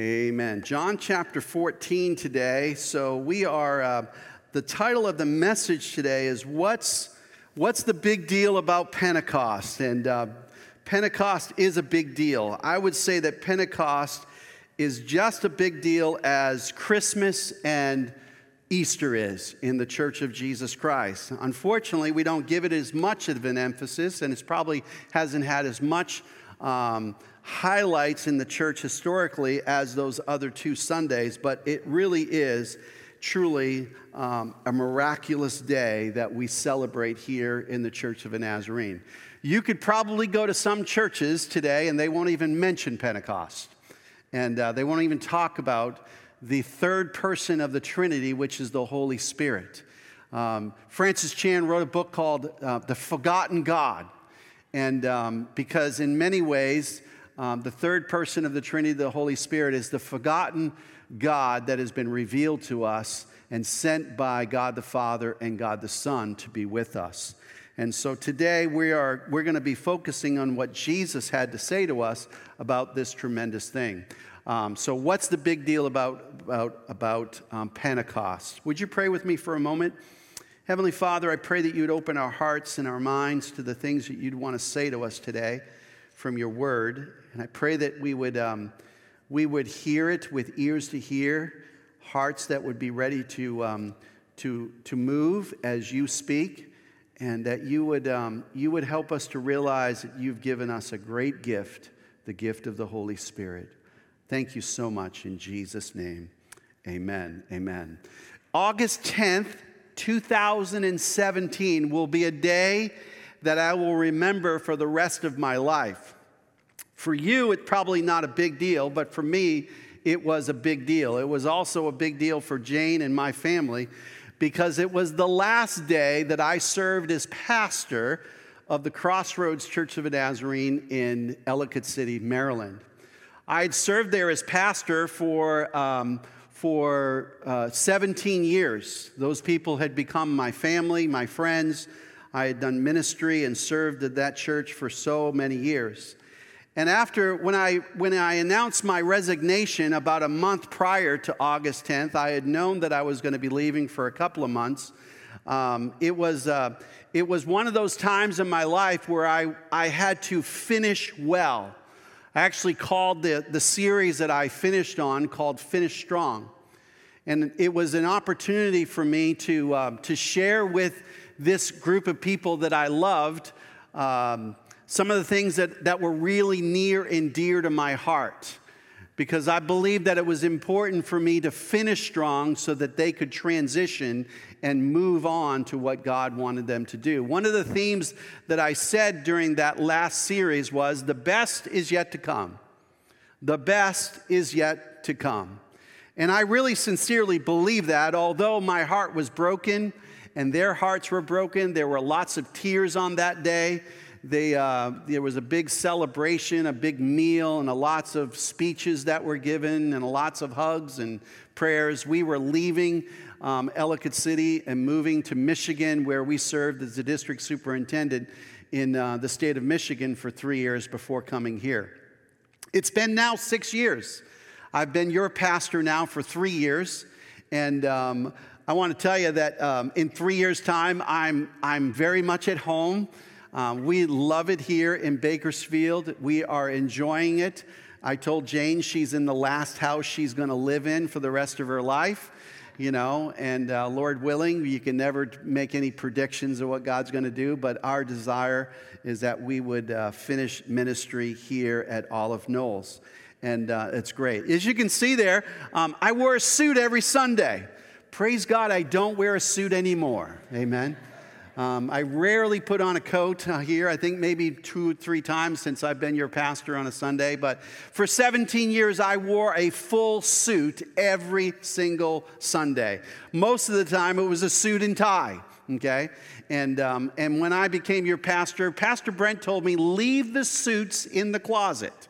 Amen. John chapter 14 today. So we are, uh, the title of the message today is What's, what's the Big Deal About Pentecost? And uh, Pentecost is a big deal. I would say that Pentecost is just a big deal as Christmas and Easter is in the Church of Jesus Christ. Unfortunately, we don't give it as much of an emphasis, and it probably hasn't had as much. Um, highlights in the church historically as those other two Sundays, but it really is truly um, a miraculous day that we celebrate here in the Church of the Nazarene. You could probably go to some churches today and they won't even mention Pentecost. And uh, they won't even talk about the third person of the Trinity, which is the Holy Spirit. Um, Francis Chan wrote a book called uh, The Forgotten God. And um, because in many ways, um, the third person of the Trinity, the Holy Spirit, is the forgotten God that has been revealed to us and sent by God the Father and God the Son to be with us. And so today we are we're going to be focusing on what Jesus had to say to us about this tremendous thing. Um, so what's the big deal about about about um, Pentecost? Would you pray with me for a moment? Heavenly Father, I pray that you'd open our hearts and our minds to the things that you'd want to say to us today from your word. And I pray that we would, um, we would hear it with ears to hear, hearts that would be ready to, um, to, to move as you speak, and that you would, um, you would help us to realize that you've given us a great gift, the gift of the Holy Spirit. Thank you so much in Jesus' name. Amen. Amen. August 10th, 2017 will be a day that I will remember for the rest of my life. For you, it's probably not a big deal, but for me, it was a big deal. It was also a big deal for Jane and my family because it was the last day that I served as pastor of the Crossroads Church of the Nazarene in Ellicott City, Maryland. I had served there as pastor for, um, for uh, 17 years. Those people had become my family, my friends. I had done ministry and served at that church for so many years. And after, when I, when I announced my resignation about a month prior to August 10th, I had known that I was going to be leaving for a couple of months. Um, it, was, uh, it was one of those times in my life where I, I had to finish well. I actually called the, the series that I finished on called Finish Strong. And it was an opportunity for me to, uh, to share with this group of people that I loved. Um, some of the things that, that were really near and dear to my heart because I believed that it was important for me to finish strong so that they could transition and move on to what God wanted them to do. One of the themes that I said during that last series was the best is yet to come. The best is yet to come. And I really sincerely believe that, although my heart was broken and their hearts were broken, there were lots of tears on that day they, uh, there was a big celebration, a big meal, and a lots of speeches that were given, and lots of hugs and prayers. We were leaving um, Ellicott City and moving to Michigan, where we served as the district superintendent in uh, the state of Michigan for three years before coming here. It's been now six years. I've been your pastor now for three years, and um, I want to tell you that um, in three years' time, I'm, I'm very much at home. Um, we love it here in Bakersfield. We are enjoying it. I told Jane she's in the last house she's going to live in for the rest of her life, you know, and uh, Lord willing, you can never make any predictions of what God's going to do, but our desire is that we would uh, finish ministry here at Olive Knolls. And uh, it's great. As you can see there, um, I wore a suit every Sunday. Praise God, I don't wear a suit anymore. Amen. Um, I rarely put on a coat here. I think maybe two, or three times since I've been your pastor on a Sunday. But for 17 years, I wore a full suit every single Sunday. Most of the time, it was a suit and tie. Okay, and um, and when I became your pastor, Pastor Brent told me leave the suits in the closet.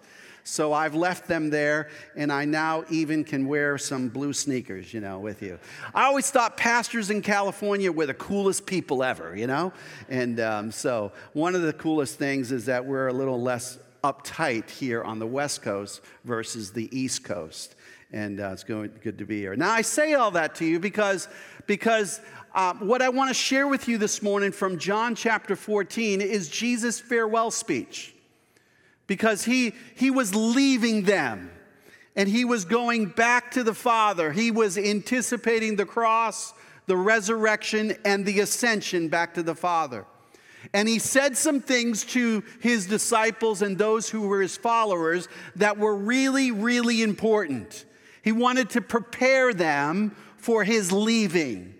So I've left them there, and I now even can wear some blue sneakers, you know, with you. I always thought pastors in California were the coolest people ever, you know? And um, so one of the coolest things is that we're a little less uptight here on the West Coast versus the East Coast. And uh, it's going, good to be here. Now, I say all that to you because, because uh, what I want to share with you this morning from John chapter 14 is Jesus' farewell speech. Because he, he was leaving them and he was going back to the Father. He was anticipating the cross, the resurrection, and the ascension back to the Father. And he said some things to his disciples and those who were his followers that were really, really important. He wanted to prepare them for his leaving.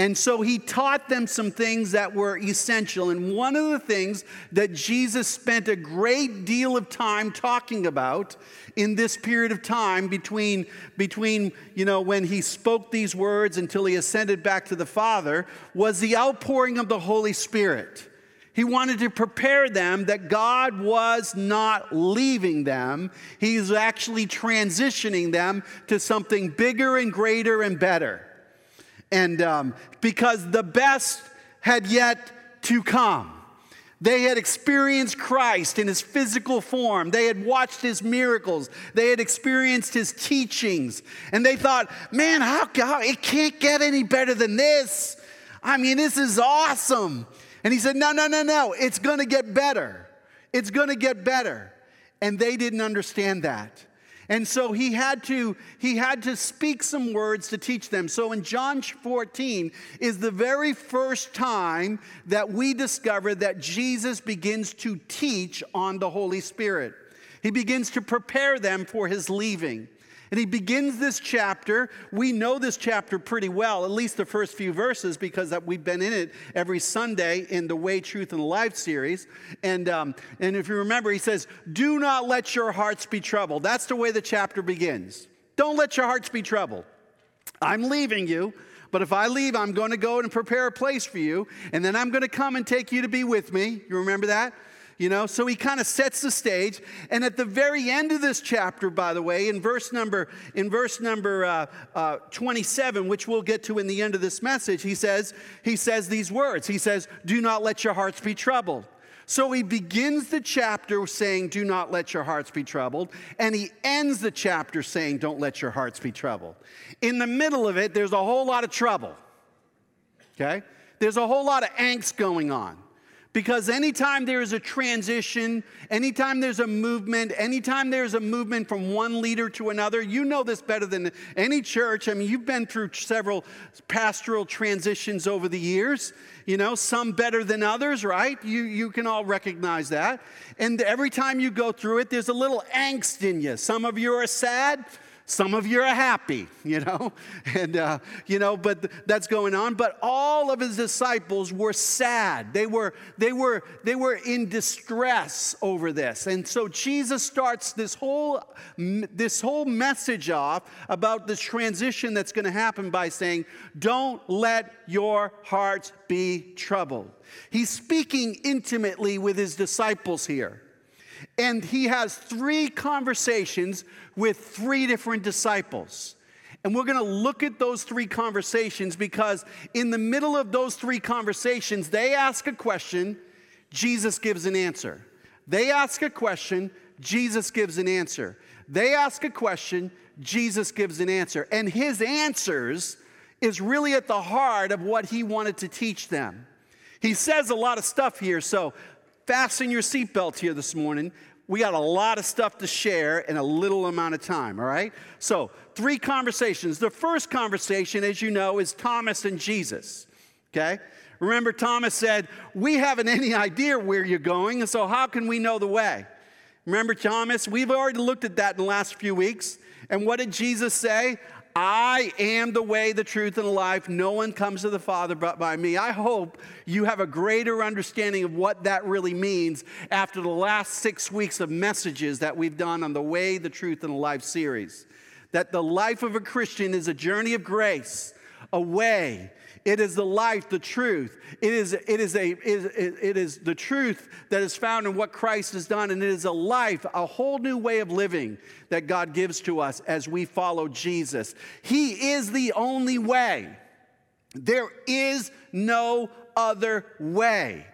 And so he taught them some things that were essential. And one of the things that Jesus spent a great deal of time talking about in this period of time between, between you know, when he spoke these words until he ascended back to the Father was the outpouring of the Holy Spirit. He wanted to prepare them that God was not leaving them. He's actually transitioning them to something bigger and greater and better and um, because the best had yet to come. They had experienced Christ in his physical form. They had watched his miracles. They had experienced his teachings. And they thought, man, how, how it can't get any better than this. I mean, this is awesome. And he said, no, no, no, no. It's going to get better. It's going to get better. And they didn't understand that. And so he had to he had to speak some words to teach them. So in John 14 is the very first time that we discover that Jesus begins to teach on the Holy Spirit. He begins to prepare them for his leaving. And he begins this chapter. We know this chapter pretty well, at least the first few verses, because we've been in it every Sunday in the Way, Truth, and Life series. And, um, and if you remember, he says, Do not let your hearts be troubled. That's the way the chapter begins. Don't let your hearts be troubled. I'm leaving you. But if I leave, I'm going to go and prepare a place for you, and then I'm going to come and take you to be with me. You remember that? You know so he kind of sets the stage and at the very end of this chapter by the way in verse number in verse number uh, uh, 27 which we'll get to in the end of this message he says he says these words he says do not let your hearts be troubled so he begins the chapter saying, Do not let your hearts be troubled. And he ends the chapter saying, Don't let your hearts be troubled. In the middle of it, there's a whole lot of trouble. Okay? There's a whole lot of angst going on. Because anytime there is a transition, anytime there's a movement, anytime there's a movement from one leader to another, you know this better than any church. I mean, you've been through several pastoral transitions over the years, you know, some better than others, right? You, you can all recognize that. And every time you go through it, there's a little angst in you. Some of you are sad, some of you are happy, you know, and, uh, you know, but that's going on. But all of his disciples were sad. They were, they were, they were in distress over this. And so Jesus starts this whole, this whole message off about this transition that's going to happen by saying, don't let your hearts be troubled. He's speaking intimately with his disciples here. And he has three conversations with three different disciples. And we're going to look at those three conversations because in the middle of those three conversations, they ask a question, Jesus gives an answer. They ask a question, Jesus gives an answer. They ask a question, Jesus gives an answer. And his answers is really at the heart of what he wanted to teach them. He says a lot of stuff here, so fasten your seatbelt here this morning. We got a lot of stuff to share in a little amount of time, all right? So, three conversations. The first conversation, as you know, is Thomas and Jesus, okay? Remember, Thomas said, We haven't any idea where you're going, and so how can we know the way? Remember, Thomas? We've already looked at that in the last few weeks. And what did Jesus say? I am the way, the truth, and the life. No one comes to the Father but by me. I hope you have a greater understanding of what that really means after the last six weeks of messages that we've done on the way, the truth, and the life series. That the life of a Christian is a journey of grace, a way, it is the life, the truth. It is, it, is a, it, it is the truth that is found in what Christ has done, and it is a life, a whole new way of living that God gives to us as we follow Jesus. He is the only way. There is no other way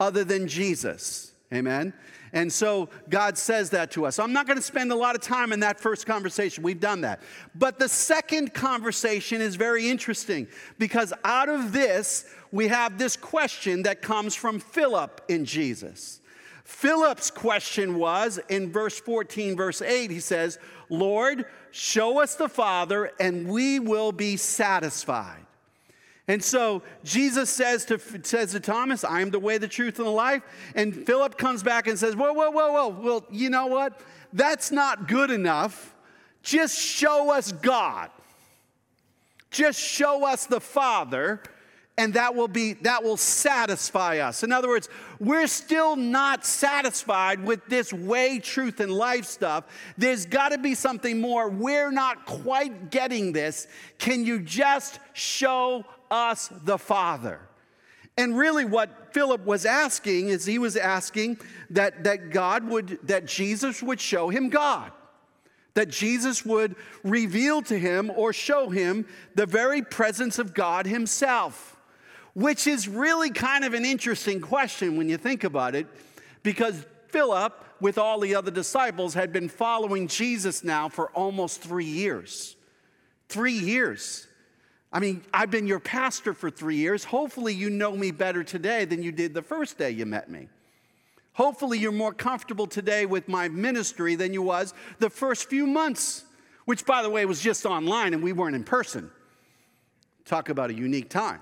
other than Jesus. Amen. And so God says that to us. I'm not going to spend a lot of time in that first conversation. We've done that. But the second conversation is very interesting because out of this, we have this question that comes from Philip in Jesus. Philip's question was in verse 14, verse 8, he says, Lord, show us the Father, and we will be satisfied. And so Jesus says to, says to Thomas, I am the way, the truth, and the life. And Philip comes back and says, Whoa, whoa, whoa, whoa. Well, you know what? That's not good enough. Just show us God. Just show us the Father, and that will be that will satisfy us. In other words, we're still not satisfied with this way, truth, and life stuff. There's got to be something more. We're not quite getting this. Can you just show us the Father. And really, what Philip was asking is he was asking that, that God would, that Jesus would show him God, that Jesus would reveal to him or show him the very presence of God himself, which is really kind of an interesting question when you think about it, because Philip, with all the other disciples, had been following Jesus now for almost three years. Three years. I mean, I've been your pastor for three years. Hopefully, you know me better today than you did the first day you met me. Hopefully, you're more comfortable today with my ministry than you was the first few months, which, by the way, was just online and we weren't in person. Talk about a unique time,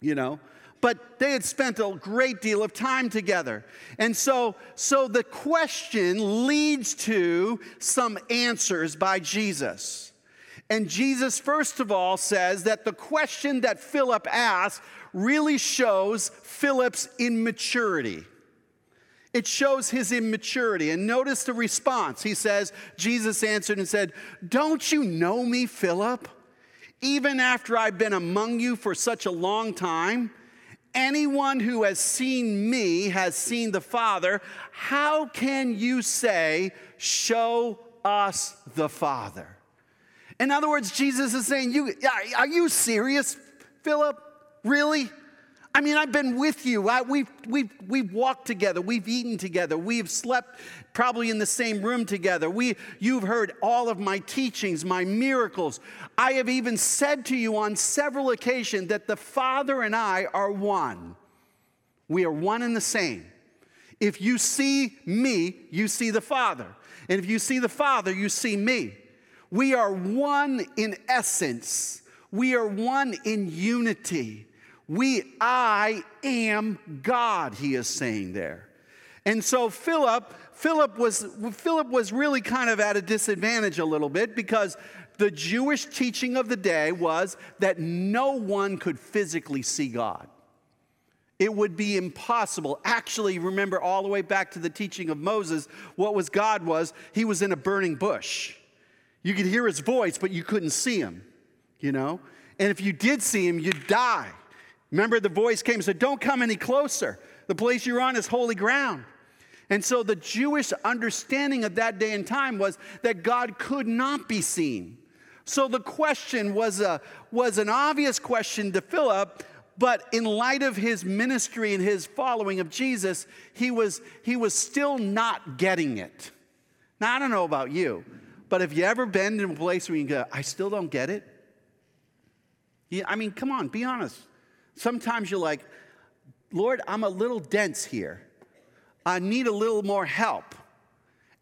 you know? But they had spent a great deal of time together. And so, so the question leads to some answers by Jesus. And Jesus, first of all, says that the question that Philip asked really shows Philip's immaturity. It shows his immaturity. And notice the response. He says, Jesus answered and said, Don't you know me, Philip? Even after I've been among you for such a long time, anyone who has seen me has seen the Father. How can you say, Show us the Father? In other words, Jesus is saying, you, Are you serious, Philip? Really? I mean, I've been with you. I, we've, we've, we've walked together. We've eaten together. We've slept probably in the same room together. We, you've heard all of my teachings, my miracles. I have even said to you on several occasions that the Father and I are one. We are one and the same. If you see me, you see the Father. And if you see the Father, you see me. We are one in essence. We are one in unity. We, I am God, he is saying there. And so Philip, Philip was, Philip was really kind of at a disadvantage a little bit because the Jewish teaching of the day was that no one could physically see God. It would be impossible. Actually, remember all the way back to the teaching of Moses, what was God was, he was in a burning bush. You could hear his voice, but you couldn't see him, you know? And if you did see him, you'd die. Remember, the voice came and said, Don't come any closer. The place you're on is holy ground. And so the Jewish understanding of that day and time was that God could not be seen. So the question was, a, was an obvious question to Philip, but in light of his ministry and his following of Jesus, he was, he was still not getting it. Now, I don't know about you, but have you ever been in a place where you go, I still don't get it? Yeah, I mean, come on, be honest. Sometimes you're like, Lord, I'm a little dense here. I need a little more help.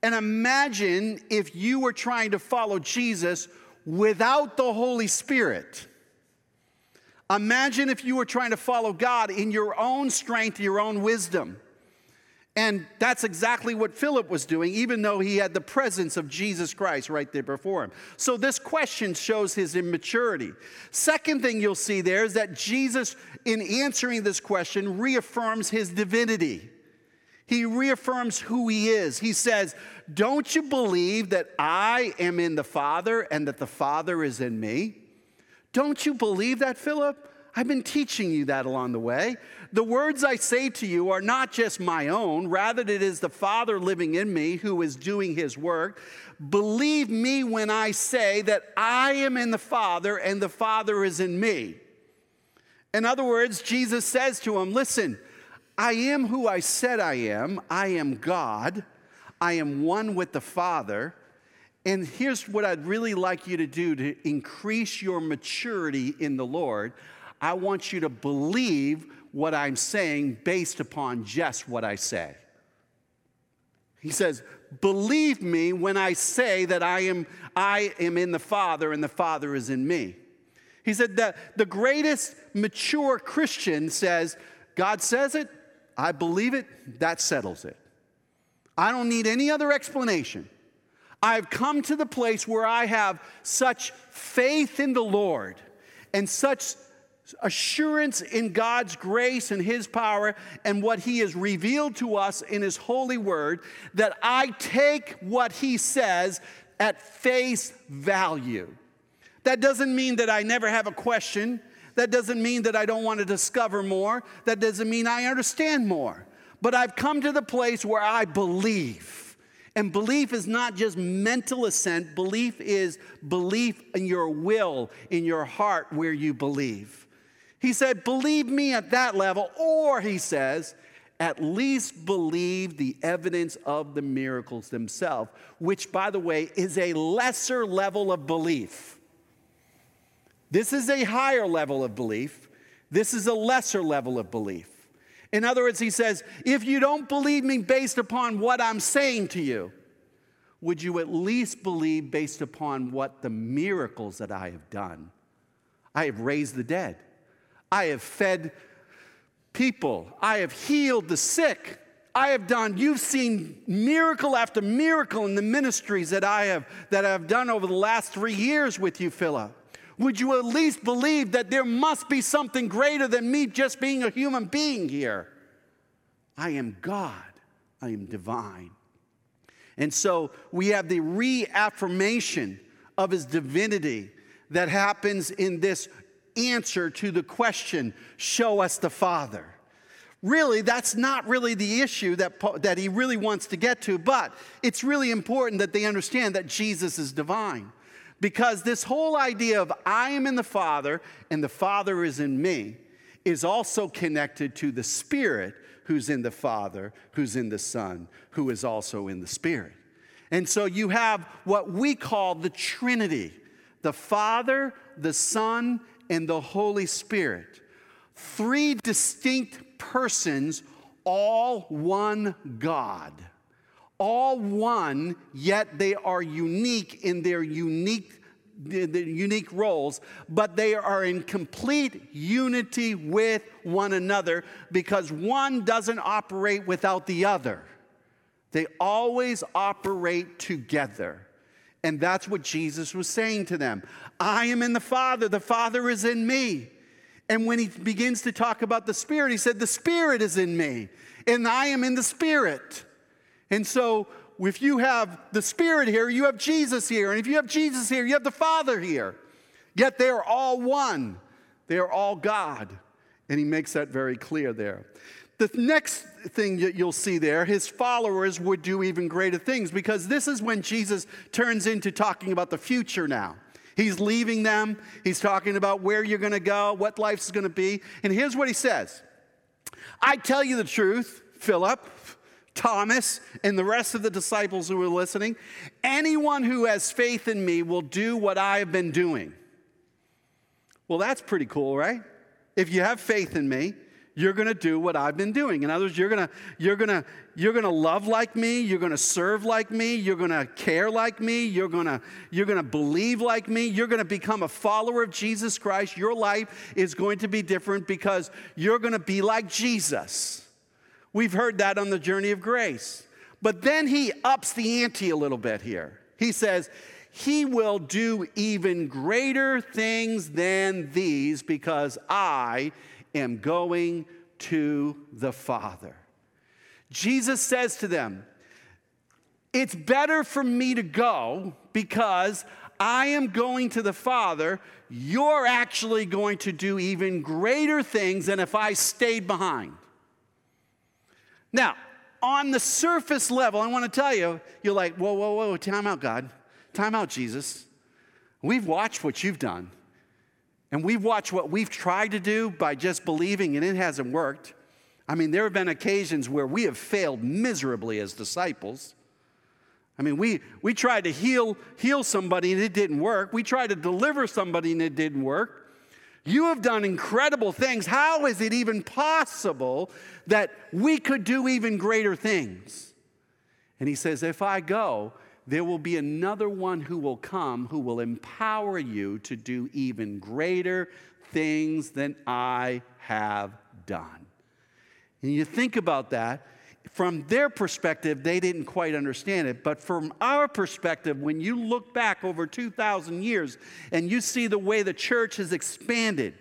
And imagine if you were trying to follow Jesus without the Holy Spirit. Imagine if you were trying to follow God in your own strength, your own wisdom. And that's exactly what Philip was doing, even though he had the presence of Jesus Christ right there before him. So, this question shows his immaturity. Second thing you'll see there is that Jesus, in answering this question, reaffirms his divinity. He reaffirms who he is. He says, Don't you believe that I am in the Father and that the Father is in me? Don't you believe that, Philip? I've been teaching you that along the way. The words I say to you are not just my own, rather, it is the Father living in me who is doing his work. Believe me when I say that I am in the Father and the Father is in me. In other words, Jesus says to him, Listen, I am who I said I am. I am God. I am one with the Father. And here's what I'd really like you to do to increase your maturity in the Lord. I want you to believe what I'm saying based upon just what I say. He says, Believe me when I say that I am, I am in the Father and the Father is in me. He said that the greatest mature Christian says, God says it, I believe it, that settles it. I don't need any other explanation. I've come to the place where I have such faith in the Lord and such assurance in God's grace and His power and what He has revealed to us in His holy word that I take what He says at face value. That doesn't mean that I never have a question. That doesn't mean that I don't want to discover more. That doesn't mean I understand more. But I've come to the place where I believe. And belief is not just mental assent, belief is belief in your will, in your heart, where you believe. He said, Believe me at that level, or he says, at least believe the evidence of the miracles themselves, which, by the way, is a lesser level of belief. This is a higher level of belief. This is a lesser level of belief. In other words, he says, if you don't believe me based upon what I'm saying to you, would you at least believe based upon what the miracles that I have done? I have raised the dead. I have fed people. I have healed the sick. I have done, you've seen miracle after miracle in the ministries that I have that I have done over the last three years with you, Philip would you at least believe that there must be something greater than me just being a human being here? I am God, I am divine. And so we have the reaffirmation of his divinity that happens in this answer to the question, Show us the Father. Really, that's not really the issue that, that he really wants to get to, but it's really important that they understand that Jesus is divine. Because this whole idea of I am in the Father and the Father is in me is also connected to the Spirit who's in the Father, who's in the Son, who is also in the Spirit. And so you have what we call the Trinity the Father, the Son, and the Holy Spirit. Three distinct persons, all one God all one, yet they are unique in their unique, their unique roles, but they are in complete unity with one another because one doesn't operate without the other. They always operate together. And that's what Jesus was saying to them. I am in the Father, the Father is in me. And when he begins to talk about the Spirit, he said, The Spirit is in me, and I am in the Spirit. And so, if you have the Spirit here, you have Jesus here. And if you have Jesus here, you have the Father here. Yet they are all one, they are all God. And he makes that very clear there. The next thing that you'll see there, his followers would do even greater things because this is when Jesus turns into talking about the future now. He's leaving them, he's talking about where you're going to go, what life's going to be. And here's what he says I tell you the truth, Philip. Thomas, and the rest of the disciples who were listening, anyone who has faith in me will do what I have been doing. Well, that's pretty cool, right? If you have faith in me, you're going to do what I've been doing. In other words, you're going to you're going to you're going to love like me, you're going to serve like me, you're going to care like me, you're going to you're going to believe like me, you're going to become a follower of Jesus Christ. Your life is going to be different because you're going to be like Jesus. We've heard that on the journey of grace. But then he ups the ante a little bit here. He says, He will do even greater things than these because I am going to the Father. Jesus says to them, It's better for me to go because I am going to the Father. You're actually going to do even greater things than if I stayed behind. Now, on the surface level, I want to tell you, you're like, whoa, whoa, whoa, time out, God. Time out, Jesus. We've watched what you've done. And we've watched what we've tried to do by just believing, and it hasn't worked. I mean, there have been occasions where we have failed miserably as disciples. I mean, we, we tried to heal, heal somebody and it didn't work. We tried to deliver somebody and it didn't work. You have done incredible things. How is it even possible that we could do even greater things? And he says, If I go, there will be another one who will come who will empower you to do even greater things than I have done. And you think about that, from their perspective, they didn't quite understand it. But from our perspective, when you look back over 2,000 years and you see the way the church has expanded,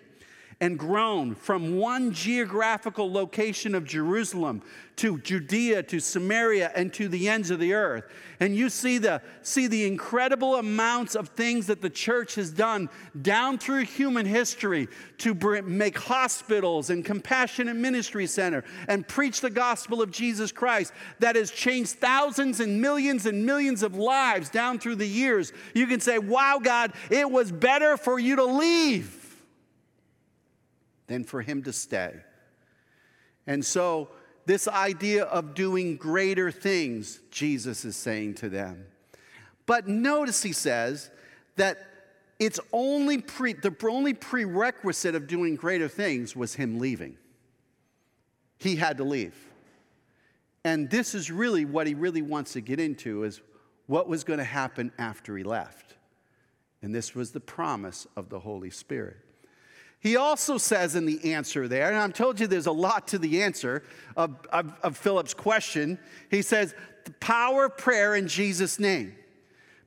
and grown from one geographical location of Jerusalem to Judea to Samaria and to the ends of the earth. And you see the, see the incredible amounts of things that the church has done down through human history to bring, make hospitals and compassionate ministry center and preach the gospel of Jesus Christ that has changed thousands and millions and millions of lives down through the years. You can say, wow, God, it was better for you to leave than for him to stay. And so, this idea of doing greater things, Jesus is saying to them. But notice he says that it's only pre, the only prerequisite of doing greater things was him leaving. He had to leave. And this is really what he really wants to get into is what was going to happen after he left. And this was the promise of the Holy Spirit. He also says in the answer there, and I've told you there's a lot to the answer of, of, of Philip's question. He says, the power of prayer in Jesus' name.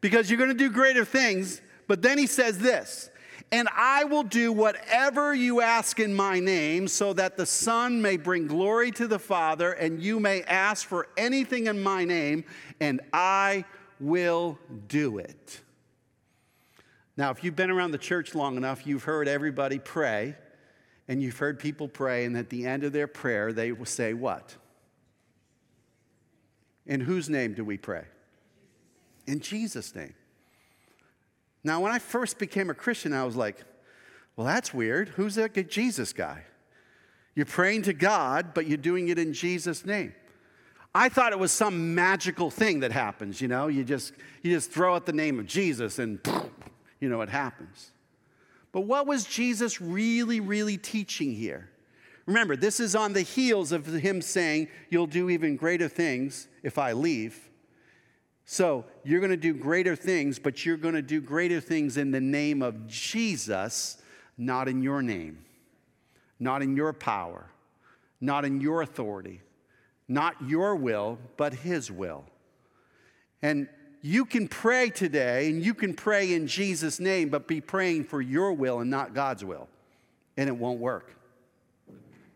Because you're going to do greater things. But then he says this, and I will do whatever you ask in my name, so that the Son may bring glory to the Father, and you may ask for anything in my name, and I will do it. Now, if you've been around the church long enough, you've heard everybody pray, and you've heard people pray, and at the end of their prayer, they will say, What? In whose name do we pray? In Jesus' name. Now, when I first became a Christian, I was like, Well, that's weird. Who's that Jesus guy? You're praying to God, but you're doing it in Jesus' name. I thought it was some magical thing that happens, you know? You just, you just throw out the name of Jesus and you know, it happens. But what was Jesus really, really teaching here? Remember, this is on the heels of him saying, You'll do even greater things if I leave. So you're going to do greater things, but you're going to do greater things in the name of Jesus, not in your name, not in your power, not in your authority, not your will, but his will. And you can pray today and you can pray in Jesus' name, but be praying for your will and not God's will, and it won't work.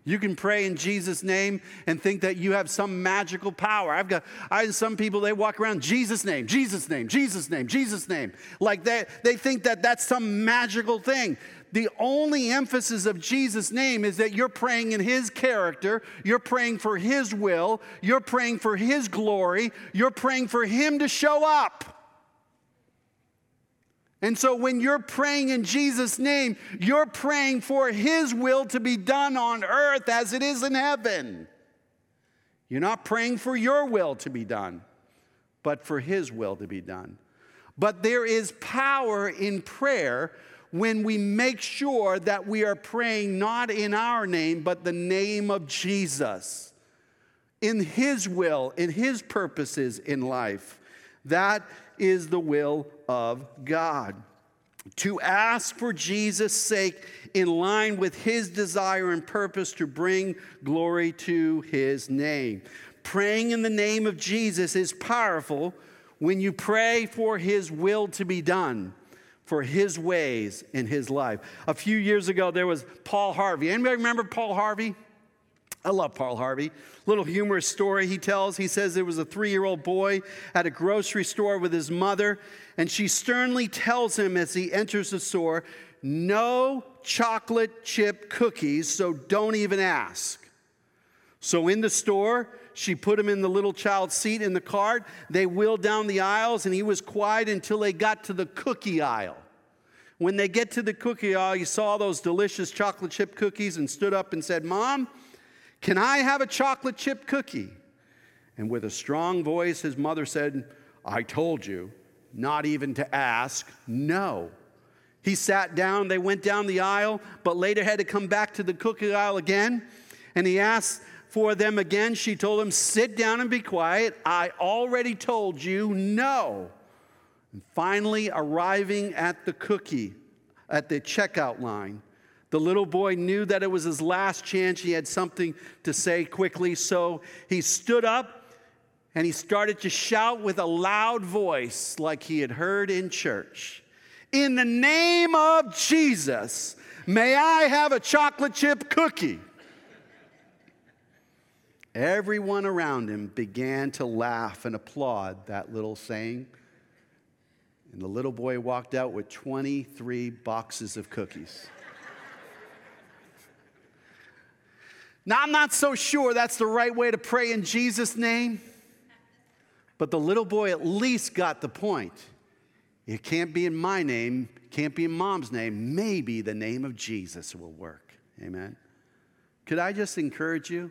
You can pray in Jesus' name and think that you have some magical power. I've got I some people they walk around Jesus' name, Jesus' name, Jesus' name, Jesus' name. Like they, they think that that's some magical thing. The only emphasis of Jesus' name is that you're praying in His character, you're praying for His will, you're praying for His glory, you're praying for Him to show up. And so when you're praying in Jesus' name, you're praying for His will to be done on earth as it is in heaven. You're not praying for your will to be done, but for His will to be done. But there is power in prayer when we make sure that we are praying not in our name, but the name of Jesus, in His will, in His purposes in life. That is the will of God. To ask for Jesus' sake in line with His desire and purpose to bring glory to His name. Praying in the name of Jesus is powerful when you pray for His will to be done for his ways in his life. A few years ago, there was Paul Harvey. Anybody remember Paul Harvey? I love Paul Harvey. Little humorous story he tells. He says there was a three year old boy at a grocery store with his mother, and she sternly tells him as he enters the store, No chocolate chip cookies, so don't even ask. So in the store, she put him in the little child's seat in the cart. They wheeled down the aisles, and he was quiet until they got to the cookie aisle. When they get to the cookie aisle, he saw those delicious chocolate chip cookies and stood up and said, Mom, Can I have a chocolate chip cookie? And with a strong voice, his mother said, I told you, not even to ask, no. He sat down, they went down the aisle, but later had to come back to the cookie aisle again. And he asked for them again. She told him, Sit down and be quiet. I already told you no. And finally, arriving at the cookie, at the checkout line, the little boy knew that it was his last chance. He had something to say quickly, so he stood up and he started to shout with a loud voice like he had heard in church In the name of Jesus, may I have a chocolate chip cookie? Everyone around him began to laugh and applaud that little saying. And the little boy walked out with 23 boxes of cookies. now, I'm not so sure that's the right way to pray in Jesus' name. But the little boy at least got the point. It can't be in my name, can't be in mom's name. Maybe the name of Jesus will work. Amen. Could I just encourage you?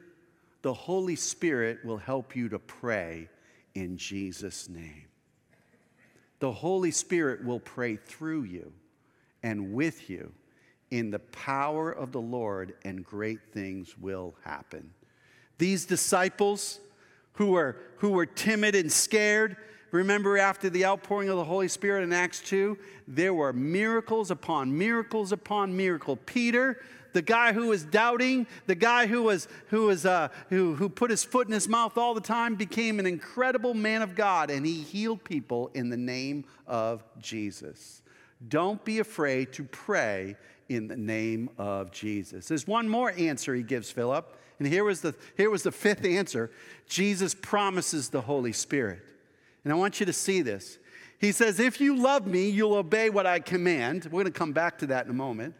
The Holy Spirit will help you to pray in Jesus' name. The Holy Spirit will pray through you and with you in the power of the Lord, and great things will happen. These disciples, who were, who were timid and scared. Remember, after the outpouring of the Holy Spirit in Acts 2, there were miracles upon miracles upon miracle. Peter, the guy who was doubting, the guy who, was, who, was, uh, who, who put his foot in his mouth all the time, became an incredible man of God, and he healed people in the name of Jesus. Don't be afraid to pray in the name of Jesus. There's one more answer he gives Philip. And here was the, here was the fifth answer Jesus promises the Holy Spirit. And I want you to see this. He says, If you love me, you'll obey what I command. We're going to come back to that in a moment.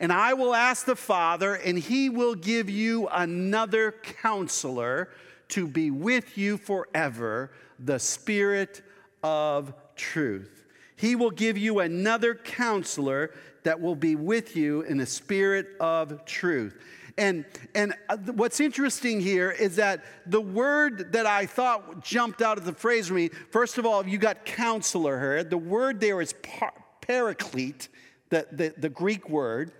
And I will ask the Father, and he will give you another counselor to be with you forever, the Spirit of truth. He will give you another counselor that will be with you in the Spirit of truth. And, and uh, what's interesting here is that the word that I thought jumped out of the phrase for me, first of all, you got counselor here. The word there is par- paraclete, the, the, the, Greek word.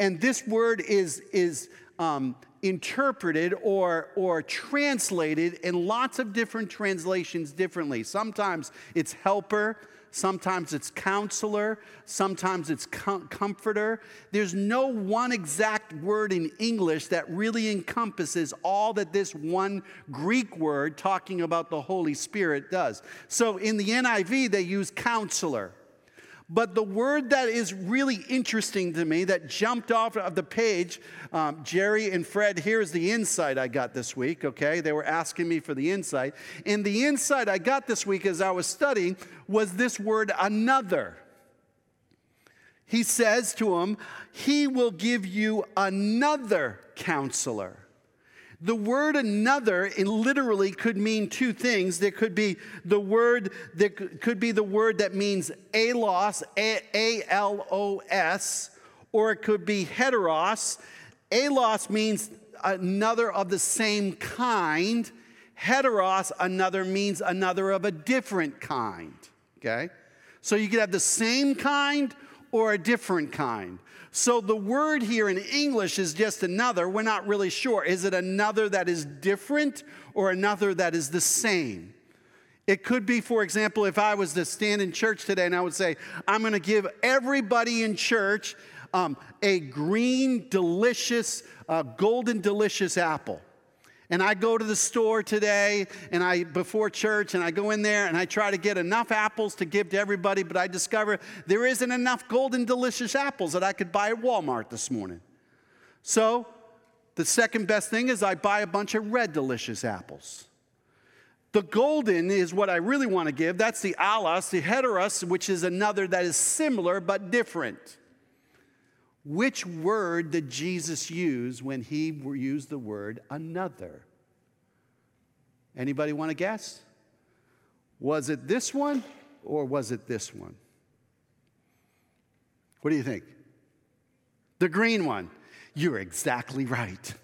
And this word is, is um, interpreted or, or translated in lots of different translations differently. Sometimes it's helper, sometimes it's counselor, sometimes it's com- comforter. There's no one exact word in English that really encompasses all that this one Greek word talking about the Holy Spirit does. So in the NIV, they use counselor. But the word that is really interesting to me that jumped off of the page, um, Jerry and Fred, here's the insight I got this week, okay? They were asking me for the insight. And the insight I got this week as I was studying was this word another. He says to him, He will give you another counselor. The word another literally could mean two things. There could be the word that could be the word that means alos, A L O S, or it could be heteros. Alos means another of the same kind. Heteros, another means another of a different kind. Okay? So you could have the same kind or a different kind. So the word here in English is just another. We're not really sure. Is it another that is different or another that is the same? It could be, for example, if I was to stand in church today and I would say, I'm going to give everybody in church um, a green, delicious, uh, golden, delicious apple. And I go to the store today and I before church and I go in there and I try to get enough apples to give to everybody, but I discover there isn't enough golden delicious apples that I could buy at Walmart this morning. So, the second best thing is I buy a bunch of red delicious apples. The golden is what I really want to give. That's the alos, the heteros, which is another that is similar but different. Which word did Jesus use when he used the word another? Anybody want to guess? Was it this one or was it this one? What do you think? The green one. You're exactly right.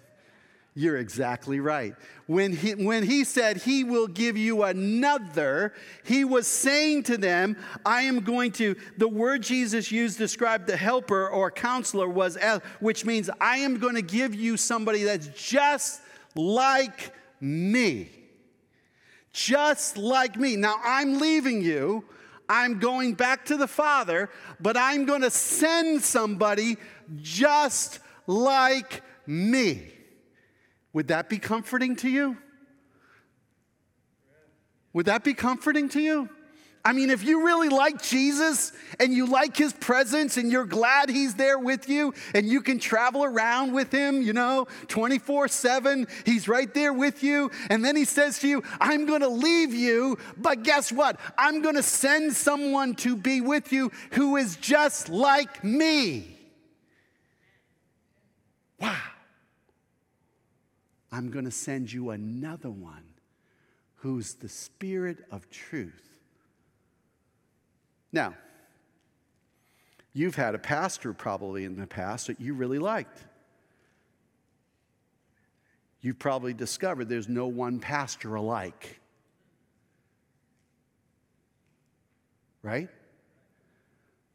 You're exactly right. When he, when he said he will give you another, he was saying to them, I am going to, the word Jesus used to describe the helper or counselor was, which means I am going to give you somebody that's just like me. Just like me. Now I'm leaving you. I'm going back to the Father, but I'm going to send somebody just like me. Would that be comforting to you? Would that be comforting to you? I mean, if you really like Jesus and you like his presence and you're glad he's there with you and you can travel around with him, you know, 24 7, he's right there with you. And then he says to you, I'm going to leave you, but guess what? I'm going to send someone to be with you who is just like me. Wow. I'm going to send you another one who's the Spirit of truth. Now, you've had a pastor probably in the past that you really liked. You've probably discovered there's no one pastor alike. Right?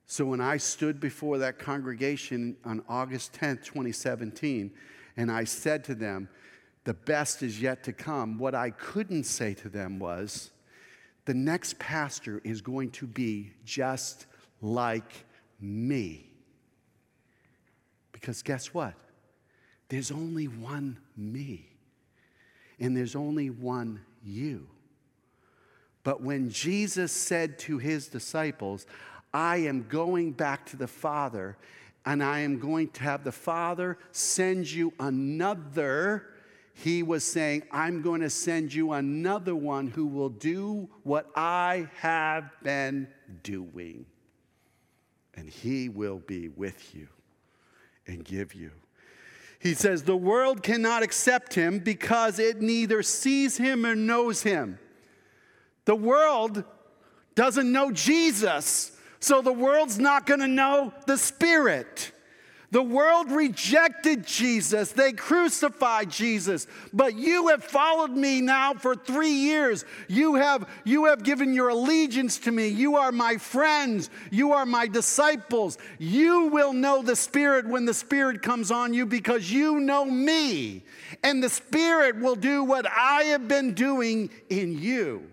So when I stood before that congregation on August 10th, 2017, and I said to them, the best is yet to come. What I couldn't say to them was, the next pastor is going to be just like me. Because guess what? There's only one me, and there's only one you. But when Jesus said to his disciples, I am going back to the Father, and I am going to have the Father send you another he was saying, I'm going to send you another one who will do what I have been doing. And he will be with you and give you. He says, The world cannot accept him because it neither sees him or knows him. The world doesn't know Jesus, so the world's not going to know the Spirit. The world rejected Jesus. They crucified Jesus. But you have followed me now for three years. You have, you have given your allegiance to me. You are my friends. You are my disciples. You will know the Spirit when the Spirit comes on you because you know me. And the Spirit will do what I have been doing in you.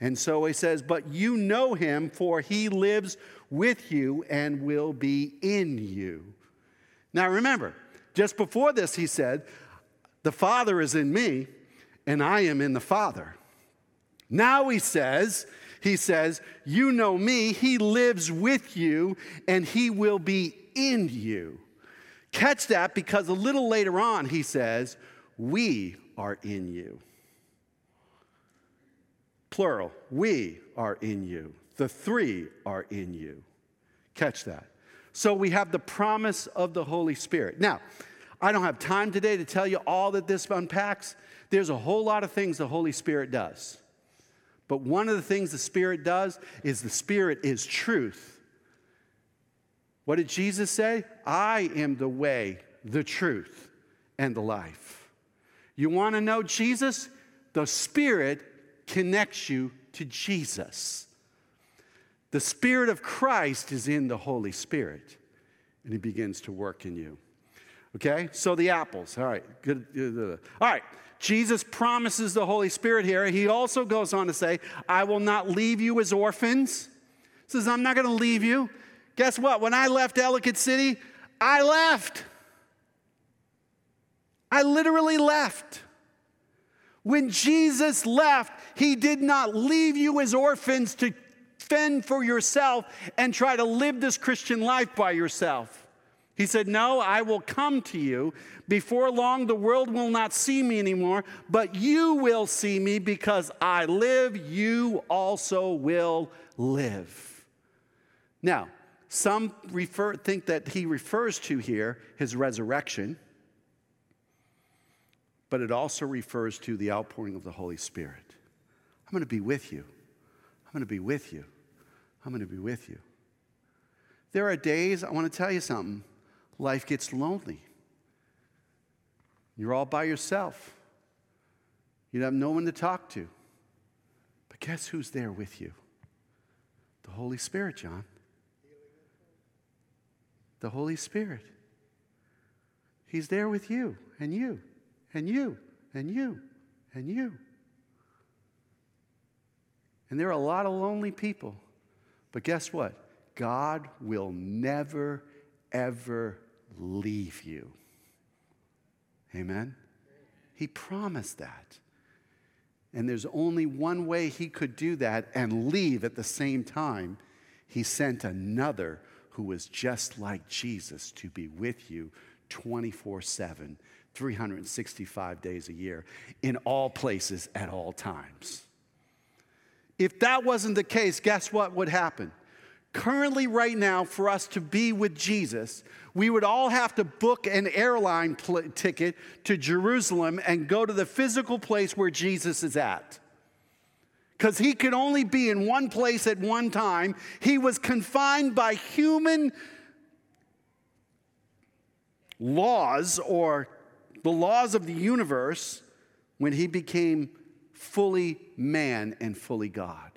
And so he says, But you know him, for he lives with you and will be in you. Now remember, just before this, he said, The Father is in me, and I am in the Father. Now he says, he says, You know me, he lives with you, and he will be in you. Catch that because a little later on he says, We are in you. Plural, we are in you. The three are in you. Catch that. So we have the promise of the Holy Spirit. Now, I don't have time today to tell you all that this unpacks. There's a whole lot of things the Holy Spirit does. But one of the things the Spirit does is the Spirit is truth. What did Jesus say? I am the way, the truth, and the life. You want to know Jesus? The Spirit connects you to Jesus. The Spirit of Christ is in the Holy Spirit, and He begins to work in you. Okay, so the apples. All right, good. All right, Jesus promises the Holy Spirit here. He also goes on to say, I will not leave you as orphans. He says, I'm not going to leave you. Guess what? When I left Ellicott City, I left. I literally left. When Jesus left, he did not leave you as orphans to fend for yourself and try to live this Christian life by yourself. He said, No, I will come to you. Before long, the world will not see me anymore, but you will see me because I live, you also will live. Now, some refer, think that he refers to here his resurrection, but it also refers to the outpouring of the Holy Spirit. I'm going to be with you. I'm going to be with you. I'm going to be with you. There are days, I want to tell you something, life gets lonely. You're all by yourself. You have no one to talk to. But guess who's there with you? The Holy Spirit, John. The Holy Spirit. He's there with you and you and you and you and you. And there are a lot of lonely people. But guess what? God will never, ever leave you. Amen? He promised that. And there's only one way he could do that and leave at the same time. He sent another who was just like Jesus to be with you 24 7, 365 days a year, in all places at all times. If that wasn't the case, guess what would happen? Currently, right now, for us to be with Jesus, we would all have to book an airline pl- ticket to Jerusalem and go to the physical place where Jesus is at. Because he could only be in one place at one time. He was confined by human laws or the laws of the universe when he became fully man and fully God.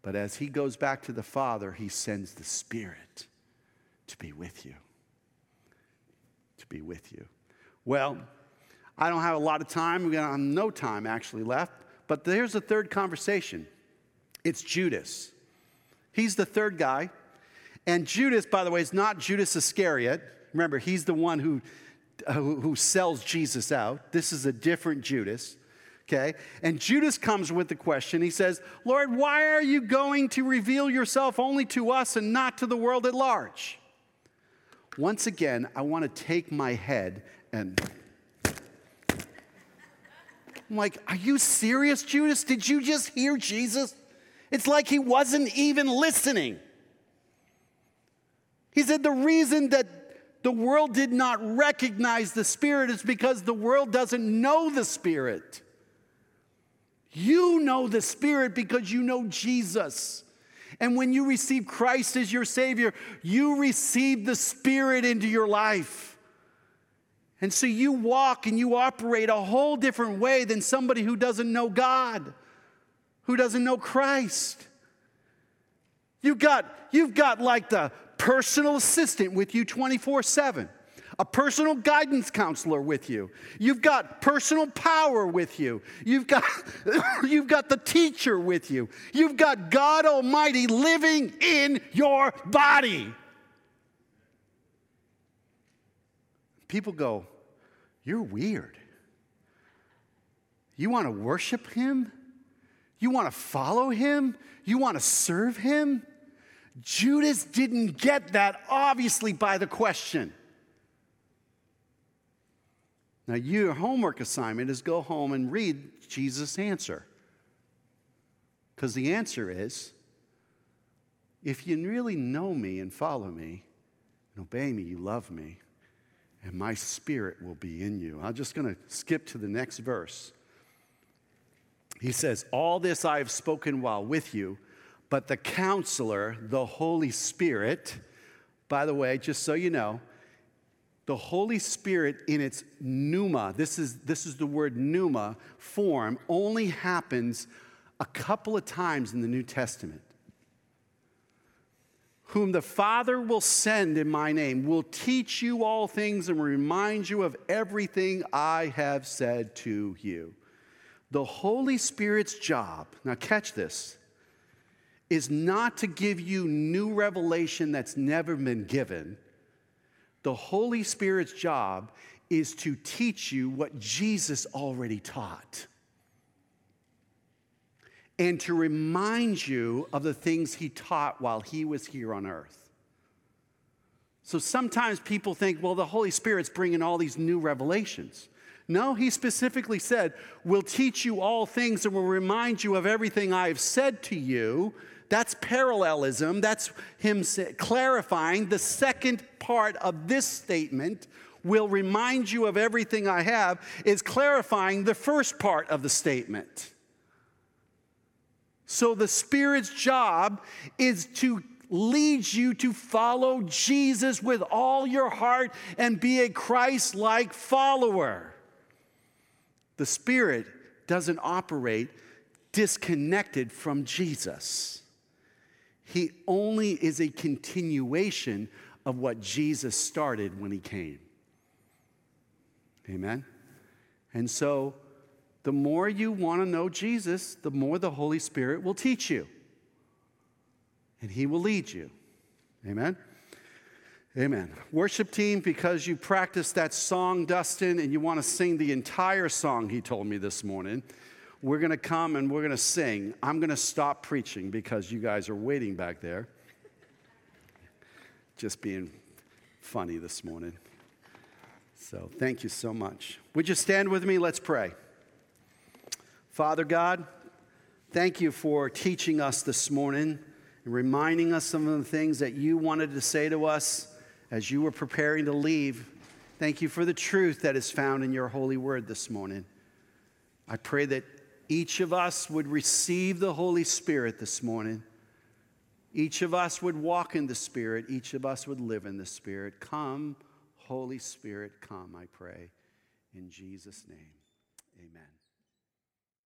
But as he goes back to the Father, he sends the Spirit to be with you. To be with you. Well, I don't have a lot of time. We have got um, no time actually left. But there's a third conversation. It's Judas. He's the third guy. And Judas, by the way, is not Judas Iscariot. Remember, he's the one who, who sells Jesus out. This is a different Judas okay? And Judas comes with the question. He says, Lord, why are you going to reveal yourself only to us and not to the world at large? Once again, I want to take my head and. I'm like, are you serious, Judas? Did you just hear Jesus? It's like he wasn't even listening. He said, the reason that the world did not recognize the Spirit is because the world doesn't know the Spirit. You know the Spirit because you know Jesus. And when you receive Christ as your Savior, you receive the Spirit into your life. And so you walk and you operate a whole different way than somebody who doesn't know God, who doesn't know Christ. You've got, you've got like the personal assistant with you 24 7 a personal guidance counselor with you. You've got personal power with you. You've got, you've got the teacher with you. You've got God Almighty living in your body. People go, You're weird. You want to worship Him? You want to follow Him? You want to serve Him? Judas didn't get that, obviously, by the question. Now, your homework assignment is go home and read Jesus' answer. Because the answer is if you really know me and follow me and obey me, you love me, and my spirit will be in you. I'm just going to skip to the next verse. He says, All this I have spoken while with you, but the counselor, the Holy Spirit, by the way, just so you know, the Holy Spirit in its pneuma, this is, this is the word pneuma form, only happens a couple of times in the New Testament. Whom the Father will send in my name will teach you all things and remind you of everything I have said to you. The Holy Spirit's job, now catch this, is not to give you new revelation that's never been given the Holy Spirit's job is to teach you what Jesus already taught and to remind you of the things he taught while he was here on earth. So sometimes people think, well, the Holy Spirit's bringing all these new revelations. No, he specifically said, We'll teach you all things and will remind you of everything I've said to you that's parallelism. That's him clarifying. The second part of this statement will remind you of everything I have, is clarifying the first part of the statement. So the Spirit's job is to lead you to follow Jesus with all your heart and be a Christ like follower. The Spirit doesn't operate disconnected from Jesus. He only is a continuation of what Jesus started when he came. Amen? And so, the more you want to know Jesus, the more the Holy Spirit will teach you. And he will lead you. Amen? Amen. Worship team, because you practiced that song, Dustin, and you want to sing the entire song he told me this morning, we're going to come and we're going to sing. I'm going to stop preaching because you guys are waiting back there. Just being funny this morning. So thank you so much. Would you stand with me? Let's pray. Father God, thank you for teaching us this morning and reminding us some of the things that you wanted to say to us as you were preparing to leave. Thank you for the truth that is found in your holy word this morning. I pray that each of us would receive the Holy Spirit this morning. Each of us would walk in the Spirit. Each of us would live in the Spirit. Come, Holy Spirit, come, I pray. In Jesus' name, amen.